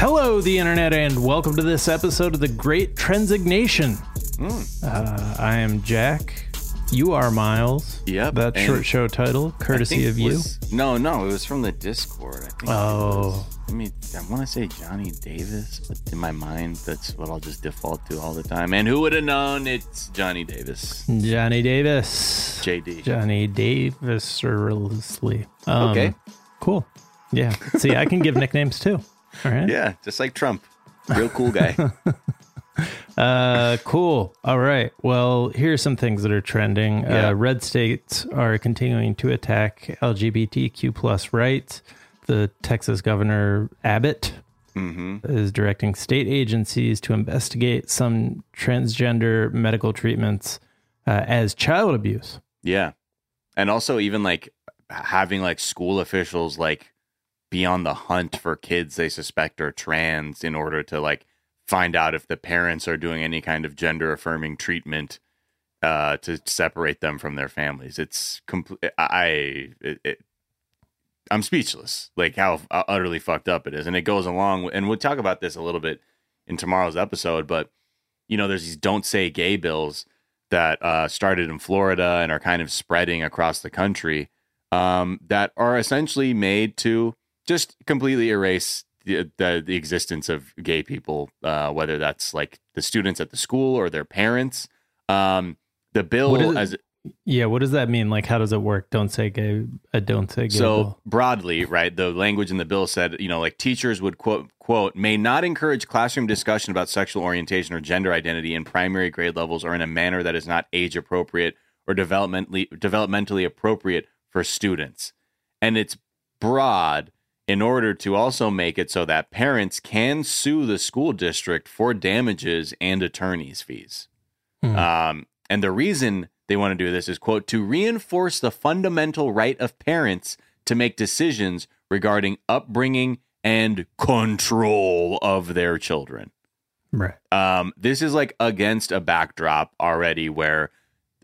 Hello, the internet, and welcome to this episode of the Great Trendsignation. Uh, I am Jack. You are Miles. Yep, That short show title, courtesy of you. was- No, no, it was from the Discord. I think. Oh. I mean, I want to say Johnny Davis, but in my mind, that's what I'll just default to all the time. And who would have known? It's Johnny Davis, Johnny Davis. JD. Johnny Davis or Um, Okay. Cool. Yeah. See, I can give nicknames too. All right. Yeah, just like Trump, real cool guy. Uh, cool. All right. Well, here's some things that are trending. Yeah. Uh, red states are continuing to attack LGBTQ plus rights. The Texas governor Abbott hmm is directing state agencies to investigate some transgender medical treatments uh, as child abuse. Yeah, and also even like having like school officials like be on the hunt for kids they suspect are trans in order to like find out if the parents are doing any kind of gender affirming treatment uh to separate them from their families. It's complete i it, it, i'm speechless like how utterly fucked up it is. And it goes along and we'll talk about this a little bit in tomorrow's episode but you know there's these don't say gay bills that uh, started in Florida and are kind of spreading across the country um, that are essentially made to just completely erase the, the, the existence of gay people, uh, whether that's like the students at the school or their parents. Um, the bill, as Yeah. What does that mean? Like, how does it work? Don't say gay. Uh, don't say gay. so bill. broadly, right? The language in the bill said, you know, like teachers would quote quote may not encourage classroom discussion about sexual orientation or gender identity in primary grade levels or in a manner that is not age appropriate or developmentally developmentally appropriate for students. And it's broad in order to also make it so that parents can sue the school district for damages and attorney's fees. Hmm. Um, and the reason they want to do this is, quote, to reinforce the fundamental right of parents to make decisions regarding upbringing and control of their children. right. Um, this is like against a backdrop already where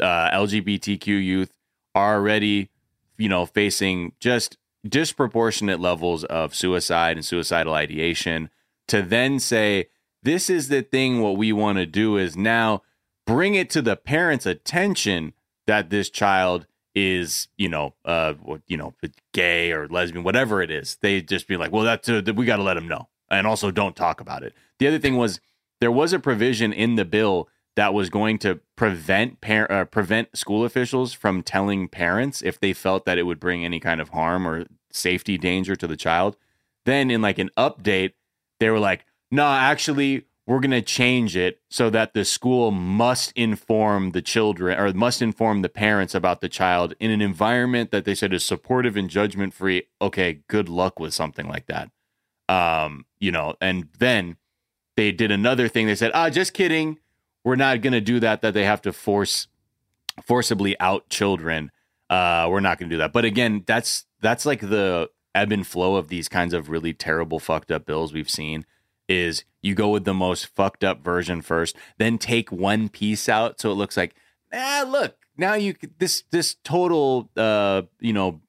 uh, LGBTQ youth are already, you know, facing just disproportionate levels of suicide and suicidal ideation. To then say, this is the thing, what we want to do is now bring it to the parents' attention that this child is, you know, uh, you know, gay or lesbian, whatever it is. They just be like, well, that's uh, we got to let them know, and also don't talk about it. The other thing was there was a provision in the bill that was going to prevent par- uh, prevent school officials from telling parents if they felt that it would bring any kind of harm or safety danger to the child. Then in like an update, they were like, "No, actually, we're going to change it so that the school must inform the children or must inform the parents about the child in an environment that they said is supportive and judgment free." Okay, good luck with something like that. Um, you know, and then they did another thing. They said, "Ah, just kidding. We're not going to do that. That they have to force forcibly out children. Uh, we're not going to do that." But again, that's that's like the ebb and flow of these kinds of really terrible, fucked up bills we've seen. Is you go with the most fucked up version first, then take one piece out so it looks like, ah, look, now you this this total, uh, you know,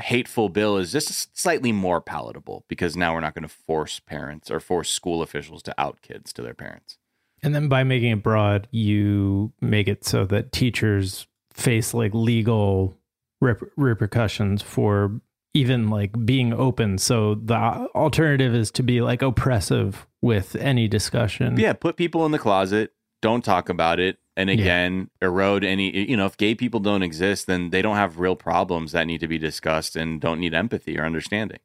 hateful bill is just slightly more palatable because now we're not going to force parents or force school officials to out kids to their parents. And then by making it broad, you make it so that teachers face like legal rep- repercussions for even like being open. So the alternative is to be like oppressive with any discussion. Yeah, put people in the closet, don't talk about it, and Yeah. again, erode any. You know, if gay people don't exist, then they don't have real problems that need to be discussed and don't need empathy or understanding.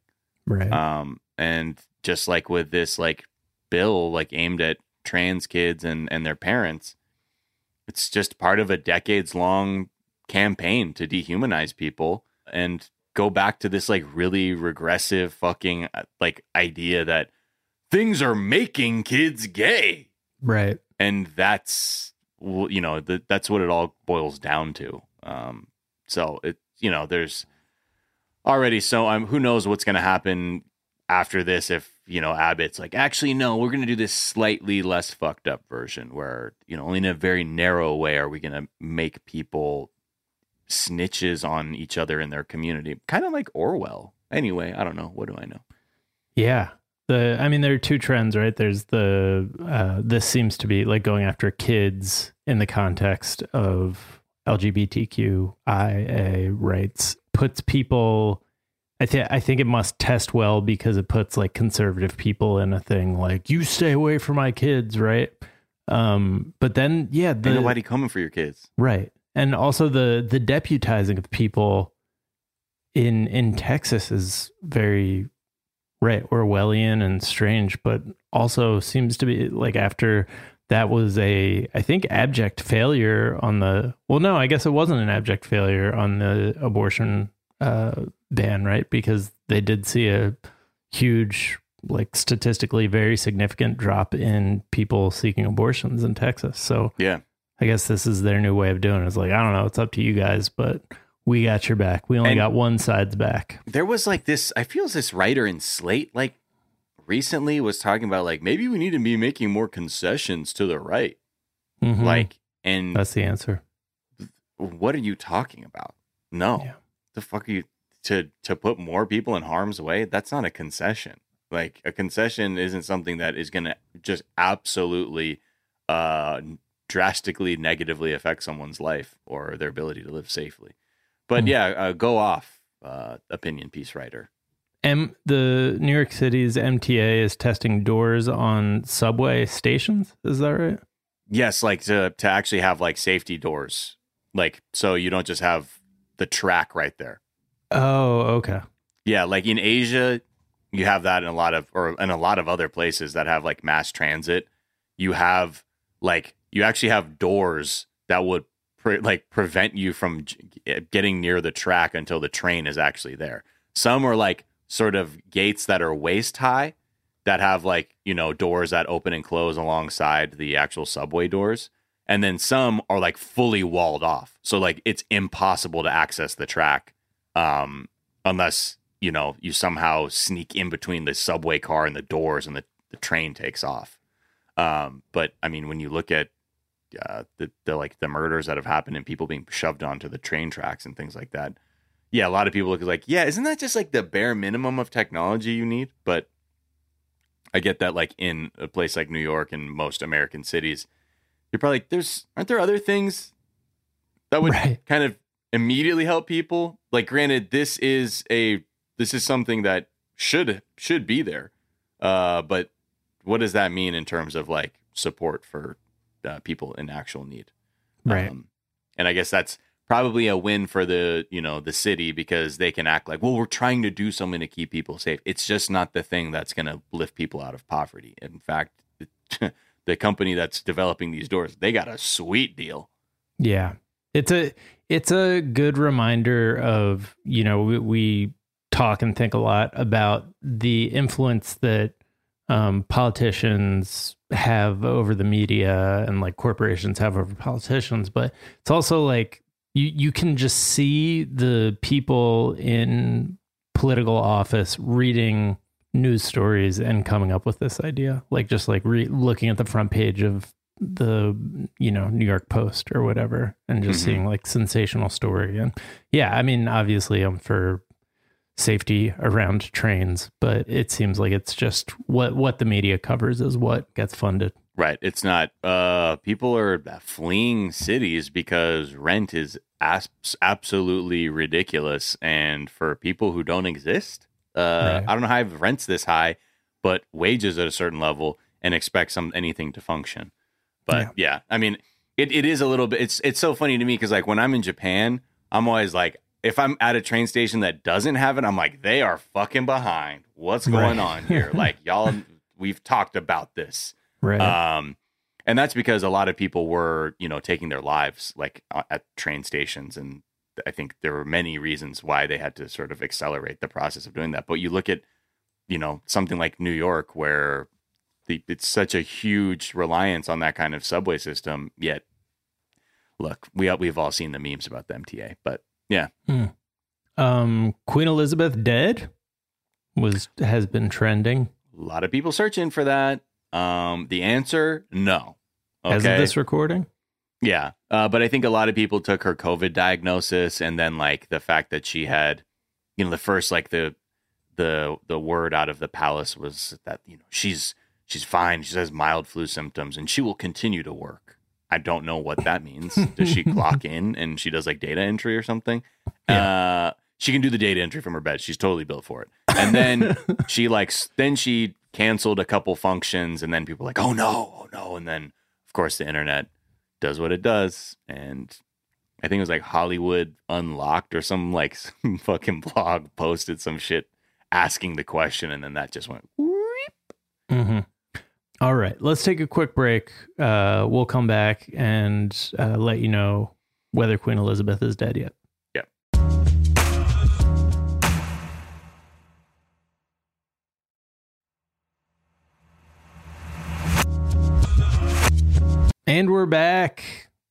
Right. Um, and just like with this like bill, like aimed at trans kids and and their parents, it's just part of a decades long campaign to dehumanize people and go back to this like really regressive fucking uh, like idea that things are making kids gay right. and that's you know the, that's what it all boils down to um so it you know there's already so i'm who knows what's going to happen after this if you know abbott's like actually no we're going to do this slightly less fucked up version where you know only in a very narrow way are we going to make people snitches on each other in their community kind of like orwell anyway i don't know what do i know Yeah. the I mean there are two trends, right? There's the uh, this seems to be like going after kids in the context of LGBTQIA rights puts people I think I think it must test well because it puts like conservative people in a thing like you stay away from my kids, right? Um but then yeah, the, Ain't nobody coming for your kids. Right. And also the the deputizing of people in in Texas is very right Orwellian and strange, but also seems to be like after that was a I think abject failure on the well no, I guess it wasn't an abject failure on the abortion uh ban, right? Because they did see a huge like statistically very significant drop in people seeking abortions in Texas. So Yeah. I guess this is their new way of doing it. It's like, I don't know, it's up to you guys, but we got your back. We only And- got one side's back. There was like this, I feel this writer in Slate, like recently was talking about like maybe we need to be making more concessions to the right. Mhm. Like, and that's the answer. what are you talking about? No. Yeah. The fuck are you to to put more people in harm's way? That's not a concession. Like a concession isn't something that is going to just absolutely uh drastically negatively affect someone's life or their ability to live safely. But Hmm. yeah, uh, go off uh opinion piece writer. M the New York City's MTA is testing doors on subway stations. Is that right? Yes, like to to actually have like safety doors. Like so you don't just have the track right there. Oh, okay. Yeah, like in Asia, you have that in a lot of or in a lot of other places that have like mass transit. You have like you actually have doors that would pre- like prevent you from j- getting near the track until the train is actually there. Some are like sort of gates that are waist high that have like, you know, doors that open and close alongside the actual subway doors. And then some are like fully walled off. So like it's impossible to access the track um unless you know you somehow sneak in between the subway car and the doors and the, the train takes off um but i mean when you look at uh the, the like the murders that have happened and people being shoved onto the train tracks and things like that. Yeah a lot of people look like yeah isn't that just like the bare minimum of technology you need? But i get that like in a place like new york and most american cities you're probably like there's aren't there other things that would Right. kind of immediately help people? Like granted this is a this is something that should should be there uh but what does that mean in terms of like support for uh, people in actual need Right. um, and i guess that's probably a win for the you know the city because they can act like well we're trying to do something to keep people safe it's just not the thing that's going to lift people out of poverty in fact the company that's developing these doors they got a sweet deal Yeah. It's a it's a good reminder of, you know, we, we talk and think a lot about the influence that um, politicians have over the media and like corporations have over politicians, but it's also like you you can just see the people in political office reading news stories and coming up with this idea like just like re- looking at the front page of the you know New York Post or whatever and just Mhm. seeing like sensational story and yeah I mean obviously I'm for safety around trains but it seems like it's just what what the media covers is what gets funded Right. It's not. Uh, people are fleeing cities because rent is as- absolutely ridiculous, and for people who don't exist, uh, Right. I don't know how I've rents this high, but wages at a certain level and expect some anything to function. But Yeah. yeah, I mean, it, it is a little bit. It's it's so funny to me because like when I'm in Japan, I'm always like, if I'm at a train station that doesn't have it, I'm like, they are fucking behind. What's going Right. on here? like y'all, we've talked about this. right Um, and that's because a lot of people were, you know, taking their lives like uh, at train stations, and I think there were many reasons why they had to sort of accelerate the process of doing that. But you look at, you know, something like New York, where the, it's such a huge reliance on that kind of subway system. Yet, look, we we've all seen the memes about the MTA, but yeah, um Queen Elizabeth dead was has been trending a lot of people searching for that. Um, the answer, no. as of this recording Yeah. Uh, but I think a lot of people took her COVID diagnosis and then like the fact that she had, you know, the first like the the the word out of the palace was that you know she's she's fine. She has mild flu symptoms and she will continue to work. I don't know what that means. Does she clock in and she does like data entry or something? Uh, she can do the data entry from her bed. She's totally built for it. And then she like then she canceled a couple functions and then people were like, "Oh no, oh no." And then of course the internet does what it does and I think it was like Hollywood Unlocked or some like some fucking blog posted some shit asking the question and then that just went hmm All right, let's take a quick break. Uh, we'll come back and uh, let you know whether Queen Elizabeth is dead yet. Yep. And we're back.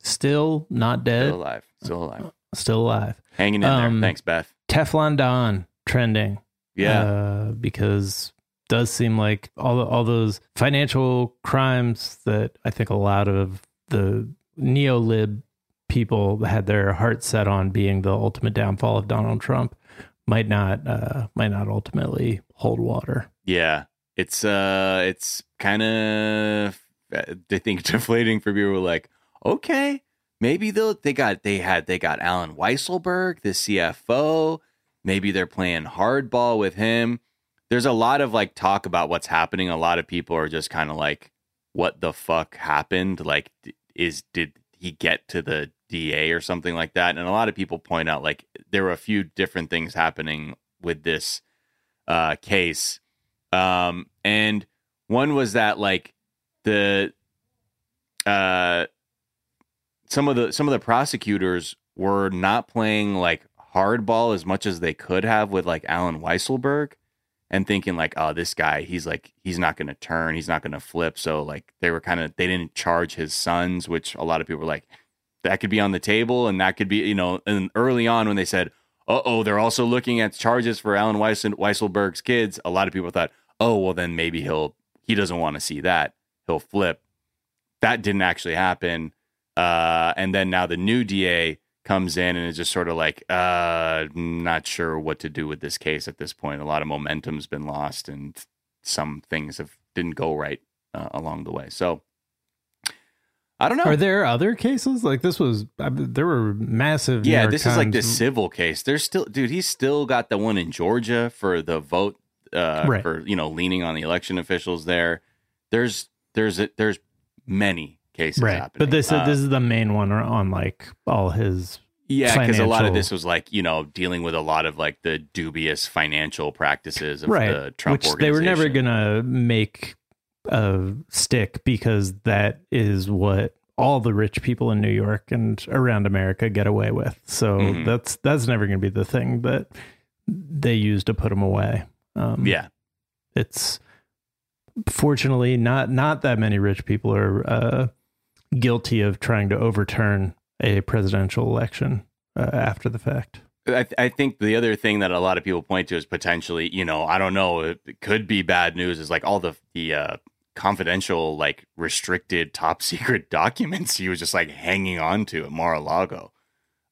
Still not dead. still alive. Still alive. Still alive. Hanging in Um, there. Thanks, Beth. Teflon Don trending. Yeah. uh, because does seem like all all those financial crimes that I think a lot of the neo-lib people had their hearts set on being the ultimate downfall of Donald Trump might not uh, might not ultimately hold water. Yeah, it's uh, it's kind of I think deflating for people. Like, okay, maybe they'll they got they had they got Allen Weisselberg, the CFO. Maybe they're playing hardball with him. There's a lot of like talk about what's happening. A lot of people are just kind of like, what the fuck happened? Like, is did he get to the DA or something like that? And a lot of people point out like there were a few different things happening with this uh, case um and one was that like the uh some of the some of the prosecutors were not playing like hardball as much as they could have with like Allen Weisselberg and thinking like oh this guy he's like he's not going to turn he's not going to flip. So like they were kind of they didn't charge his sons which a lot of people were like that could be on the table and that could be you know and early on when they said uh-oh they're also looking at charges for Allen Weiss- Weisselberg's kids a lot of people thought oh well then maybe he'll he doesn't want to see that. He'll flip. That didn't actually happen uh and then now the new DA comes in and is just sort of like uh not sure what to do with this case at this point a lot of momentum's been lost and some things have didn't go right uh, along the way so I don't know. Are there other cases like this? Was I, there were massive? Yeah, this is like the civil case. There's still, dude. He's still got the one in Georgia for the vote, uh, Right. for you know leaning on the election officials there. There's there's there's many cases right. happening. But this Uh, this is the main one on like all his yeah, because a lot of this was like you know dealing with a lot of like the dubious financial practices of right, the Trump which they were never gonna make a stick because that is what all the rich people in New York and around America get away with. So Mhm. that's that's never gonna be the thing that they use to put them away. Um, Yeah, it's fortunately not not that many rich people are uh, guilty of trying to overturn a presidential election uh, after the fact. I, th- I think the other thing that a lot of people point to is potentially, you know, I don't know, it could be bad news. Is like all the the uh, confidential, like restricted, top secret documents he was just like hanging on to at Mar-a-Lago.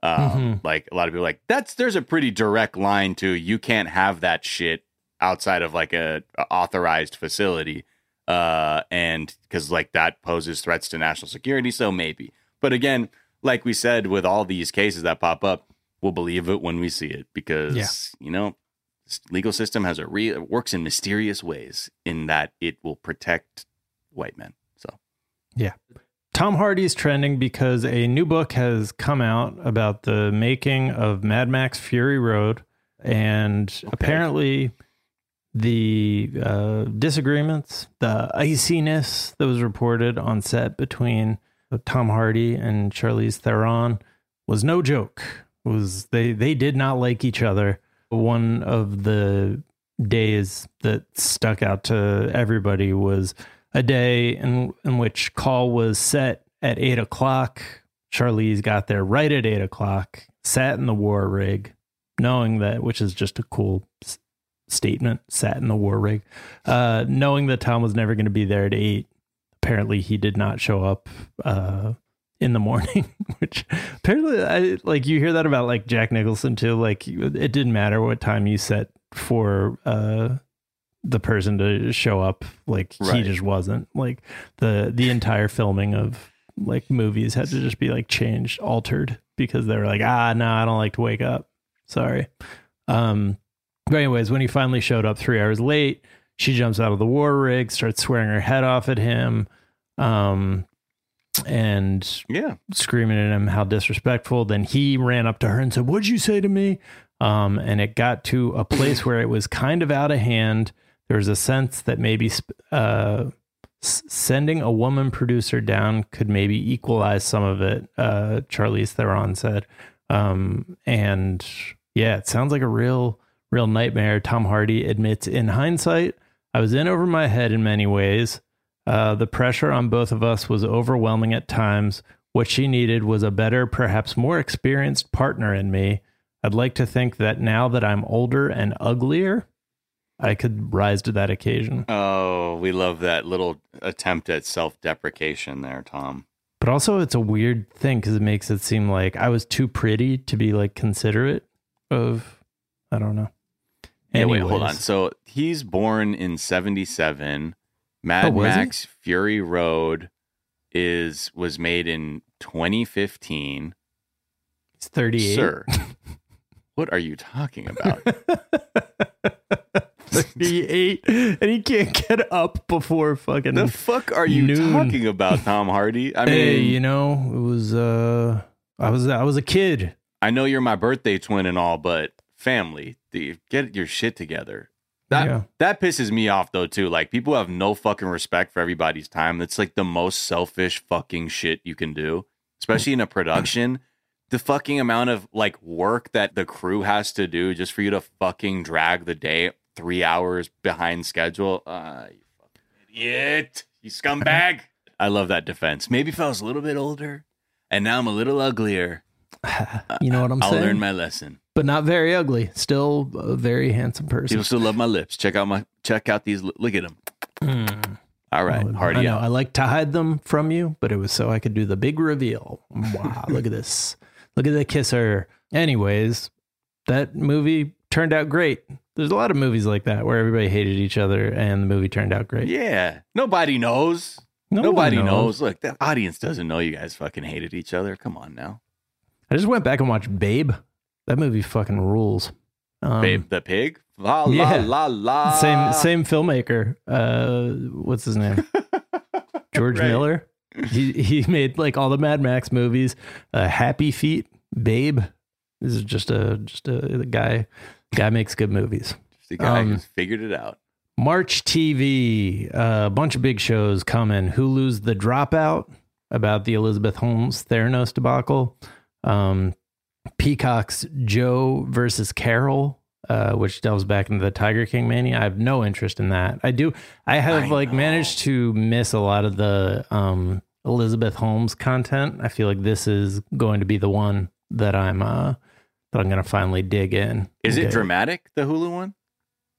Um, Mhm. Like a lot of people are like that's there's a pretty direct line to you can't have that shit outside of like a, a authorized facility, uh, and because like that poses threats to national security. So maybe, but again, like we said, with all these cases that pop up we'll believe it when we see it because Yeah. you know legal system has a real works in mysterious ways in that it will protect white men so yeah. Tom Hardy's trending because a new book has come out about the making of Mad Max Fury Road. And apparently, the uh, disagreements, the iciness that was reported on set between Tom Hardy and Charlize Theron was no joke. It was they they did not like each other. One of the days that stuck out to everybody was a day in in which call was set at eight o'clock. Charlize got there right at eight o'clock, sat in the war rig, knowing that, which is just a cool statement, sat in the war rig, uh, knowing that Tom was never going to be there at eight. Apparently, he did not show up uh, in the morning, which apparently, I, like you hear that about like Jack Nicholson too. Like it didn't matter what time you set for uh the person to show up like he just wasn't like the the entire filming of like movies had to just be like changed altered because they were like ah no i don't like to wake up sorry um but anyways when he finally showed up three hours late she jumps out of the war rig starts swearing her head off at him um and Yeah. screaming at him how disrespectful. Then he ran up to her and said, What'd you say to me? Um, and it got to a place where it was kind of out of hand. There was a sense that maybe uh, sending a woman producer down could maybe equalize some of it, uh, Charlize Theron said. Um, and yeah, it sounds like a real, real nightmare. Tom Hardy admits in hindsight, I was in over my head in many ways. Uh, the pressure on both of us was overwhelming at times. What she needed was a better, perhaps more experienced partner in me. I'd like to think that now that I'm older and uglier, I could rise to that occasion. Oh, we love that little attempt at self deprecation there, Tom. But also, it's a weird thing because it makes it seem like I was too pretty to be like considerate of, I don't know. Yeah, wait, hold on. So he's born in 77. Mad Oh, was he? Max Fury Road is was made in 2015. It's 38. Sir, what are you talking about? 38. and he can't get up before fucking. the fuck are you Noon. talking about, Tom Hardy? I mean, hey, you know, it was, uh, I was, I was a kid. I know you're my birthday twin and all, but family, the, get your shit together. That Yeah. that pisses me off though too. Like people have no fucking respect for everybody's time. That's like the most selfish fucking shit you can do, especially in a production. The fucking amount of like work that the crew has to do just for you to fucking drag the day three hours behind schedule. Uh, you fucking idiot, you scumbag. I love that defense. Maybe if I was a little bit older, and now I'm a little uglier, You know what I'm saying? I'll learn my lesson. but not very ugly. Still a very handsome person. People still love my lips. Check out my check out these. Look at them. Mm. All right, Oh, Hardy I know. out. I like to hide them from you, but it was so I could do the big reveal. Wow, look at this. Look at the kisser. Anyways, that movie turned out great. There's a lot of movies like that where everybody hated each other and the movie turned out great. Yeah, nobody knows. No one Nobody knows. Look, the audience doesn't know you guys fucking hated each other. Come on now, I just went back and watched Babe. That movie fucking rules. Um, babe. The pig. La yeah. la la la. Same same filmmaker. Uh, what's his name? George Right. Miller. He he made like all the Mad Max movies. Uh, Happy Feet, Babe. This is just a just a the guy. Guy makes good movies. Just the guy um, who's figured it out. March TV. A bunch of big shows coming. Hulu's The Dropout about the Elizabeth Holmes Theranos debacle. Um, Peacock's Joe versus Carole, uh, which delves back into the Tiger King mania. I have no interest in that. I do. I have I like know. managed to miss a lot of the um, Elizabeth Holmes content. I feel like this is going to be the one that I'm uh, that I'm going to finally dig in. Is it dramatic? The Hulu one.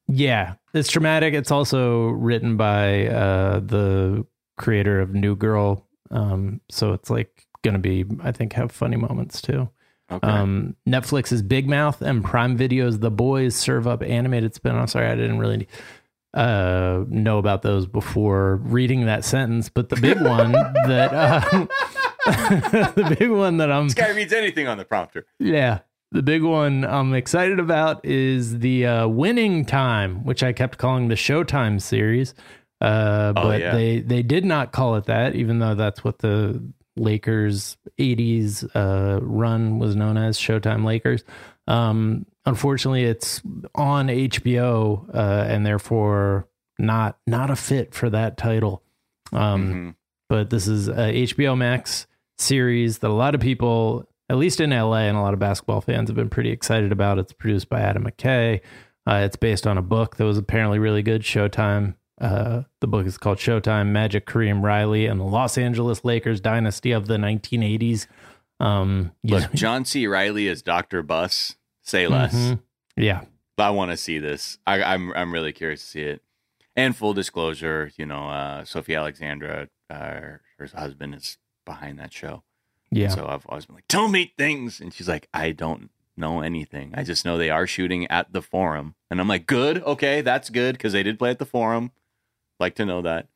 Yeah, it's dramatic. It's also written by uh, the creator of New Girl, um, so it's like going to be, I think, have funny moments too. Okay. Um, Netflix's Big Mouth and Prime Video's The Boys serve up animated spin-offs. Sorry, I didn't really uh, know about those before reading that sentence, but the big one that uh, the big one that I'm this guy reads anything on the prompter. yeah. The big one I'm excited about is the uh, Winning Time, which I kept calling the Showtime series. Uh, Oh, but yeah. they, they did not call it that, even though that's what the Lakers 80s uh, run was known as Showtime Lakers. Um, unfortunately, it's on HBO uh, and therefore not not a fit for that title. Um, Mhm. but this is a HBO Max series that a lot of people, at least in LA, and a lot of basketball fans have been pretty excited about. It's produced by Adam McKay. Uh, it's based on a book that was apparently really good. Showtime. Uh, the book is called Showtime: Magic, Kareem Riley, and the Los Angeles Lakers Dynasty of the 1980s. Um, Look, John C. Reilly is Doctor Buss. Say less. Mhm. yeah, I want to see this. I, I'm I'm really curious to see it. And full disclosure, you know, uh, Sophie Alexandra, uh, her husband is behind that show. yeah. So I've always been like, "Tell me things," and she's like, "I don't know anything. I just know they are shooting at the Forum, and I'm like, good, okay, that's good because they did play at the Forum. Like to know that,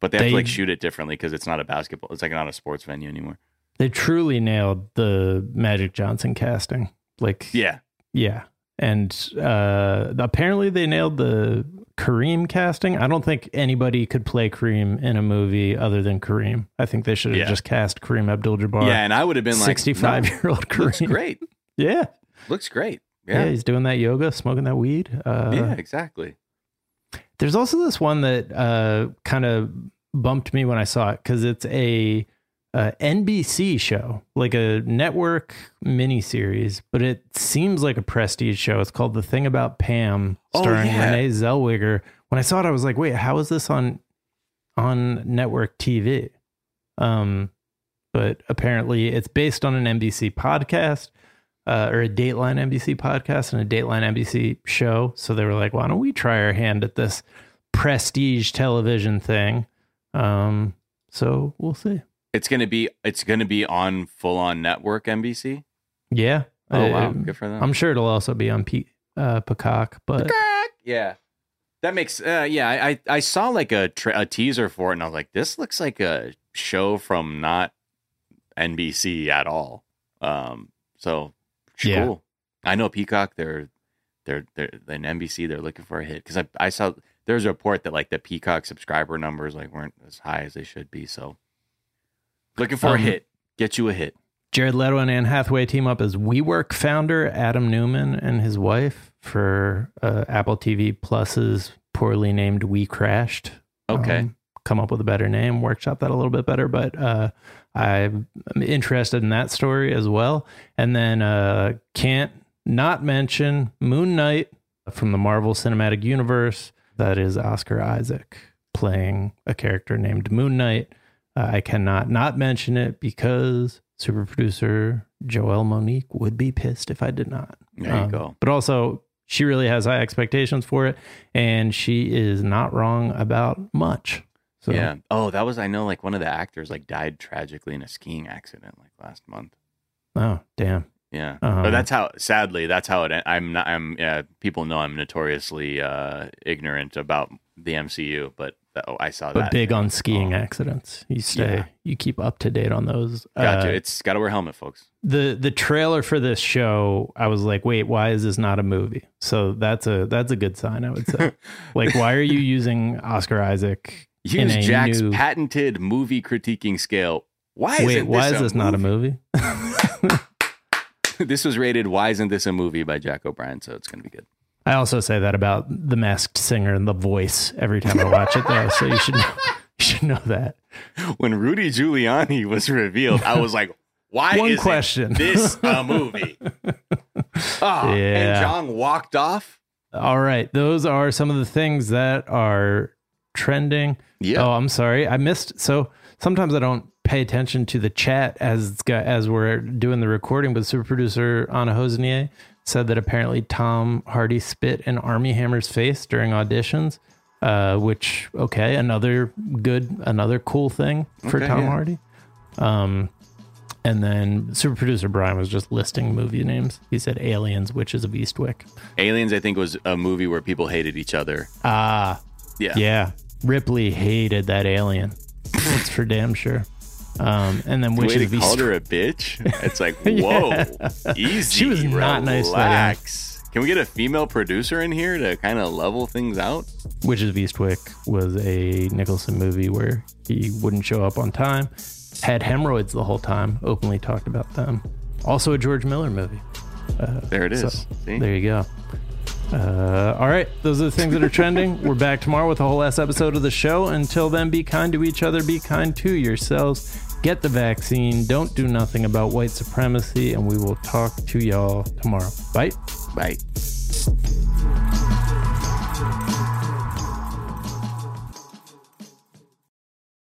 but they have They- to like shoot it differently because it's not a basketball. It's like not a sports venue anymore. They truly nailed the Magic Johnson casting. Like, Yeah, yeah. And uh, apparently they nailed the Kareem casting. I don't think anybody could play Kareem in a movie other than Kareem. I think they should have Yeah. just cast Kareem Abdul-Jabbar. yeah, and I would have been like, 65 no, year old looks Kareem. great, Yeah. looks great. yeah. Yeah, he's doing that yoga, smoking that weed. Uh, yeah, exactly. There's also this one that uh, kind of bumped me when I saw it because it's a, uh NBC show, like a network miniseries, but it seems like a prestige show. It's called The Thing About Pam, Oh, starring yeah. Renee Zellweger. When I saw it, I was like, wait, how is this on on network TV? Um, but apparently, it's based on an NBC podcast. Uh, or a Dateline NBC podcast and a Dateline NBC show. So they were like, why don't we try our hand at this prestige television thing? Um, so we'll see. It's gonna be it's gonna be on full on network NBC. Yeah. Oh wow, Uh, good for them. I'm sure it'll also be on P- uh, Peacock, but Yeah, that makes. Uh, yeah, I I I saw like a tra- a teaser for it, and I was like, this looks like a show from not NBC at all. Um, so Yeah. cool. I know Peacock. They're they're they're in NBC. They're looking for a hit because I I saw there's a report that like the Peacock subscriber numbers like weren't as high as they should be. So looking for a Um, hit. Get you a hit. Jared Leto and Anne Hathaway team up as WeWork founder Adam Neumann and his wife for uh, Apple TV Plus's poorly named We Crashed. Okay. Um, come up with a better name, workshop that a little bit better, but uh, I'm interested in that story as well. And then uh, can't not mention Moon Knight from the Marvel Cinematic Universe. That is Oscar Isaac playing a character named Moon Knight. Uh, I cannot not mention it because super producer Joelle Monique would be pissed if I did not. There you Um, go. But also, she really has high expectations for it, and she is not wrong about much. So, yeah. Oh, that was I know like one of the actors like died tragically in a skiing accident like last month. Oh, damn. Yeah, Um, but that's how. Sadly, that's how it. I'm not. I'm. Yeah, people know I'm notoriously uh, ignorant about the MCU, but oh, I saw But that. big on skiing Oh. accidents. You stay, Yeah. you keep up to date on those. Gotcha. Uh, it's got to wear a helmet, folks. the the trailer for this show, I was like, wait, why is this not a movie? So that's a that's a good sign, I would say. like, why are you using Oscar Isaac? Use Jack's new- patented movie critiquing scale. Why Wait, isn't why this is this not a movie? this was rated. Why isn't this a movie by Jack O'Brien? So it's gonna be good. I also say that about the Masked Singer and the voice every time I watch it, though. So you should know, you should know that. When Rudy Giuliani was revealed, I was like, "Why One question. this a movie?" Ah, and John walked off. All right, those are some of the things that are trending. Yeah. Oh, I'm sorry, I missed. So sometimes I don't pay attention to the chat as as we're doing the recording. But super producer Anna Hosnier said that apparently Tom Hardy spit in Armie Hammer's face during auditions. Uh, which okay, another good, another cool thing for Okay, Tom yeah. Hardy. Um, and then super producer Brian was just listing movie names. He said Aliens, Witches of Eastwick. Aliens, I think, was a movie where people hated each other. Ah, Yeah. yeah. Ripley hated that alien. That's for damn sure. Um, and then The way of called her a bitch. It's like, whoa, easy. She was not nice to Relax. Can we get a female producer in here to kind of level things out? Witches of Eastwick was a Nicholson movie where he wouldn't show up on time, had hemorrhoids the whole time, openly talked about them. Also a George Miller movie. There it is. So, See? There you go. Uh, all right, those are the things that are trending. We're back tomorrow with a whole last episode of the show. Until then, be kind to each other, be kind to yourselves. Get the vaccine. Don't do nothing about white supremacy, and we will talk to y'all tomorrow. Bye. Bye.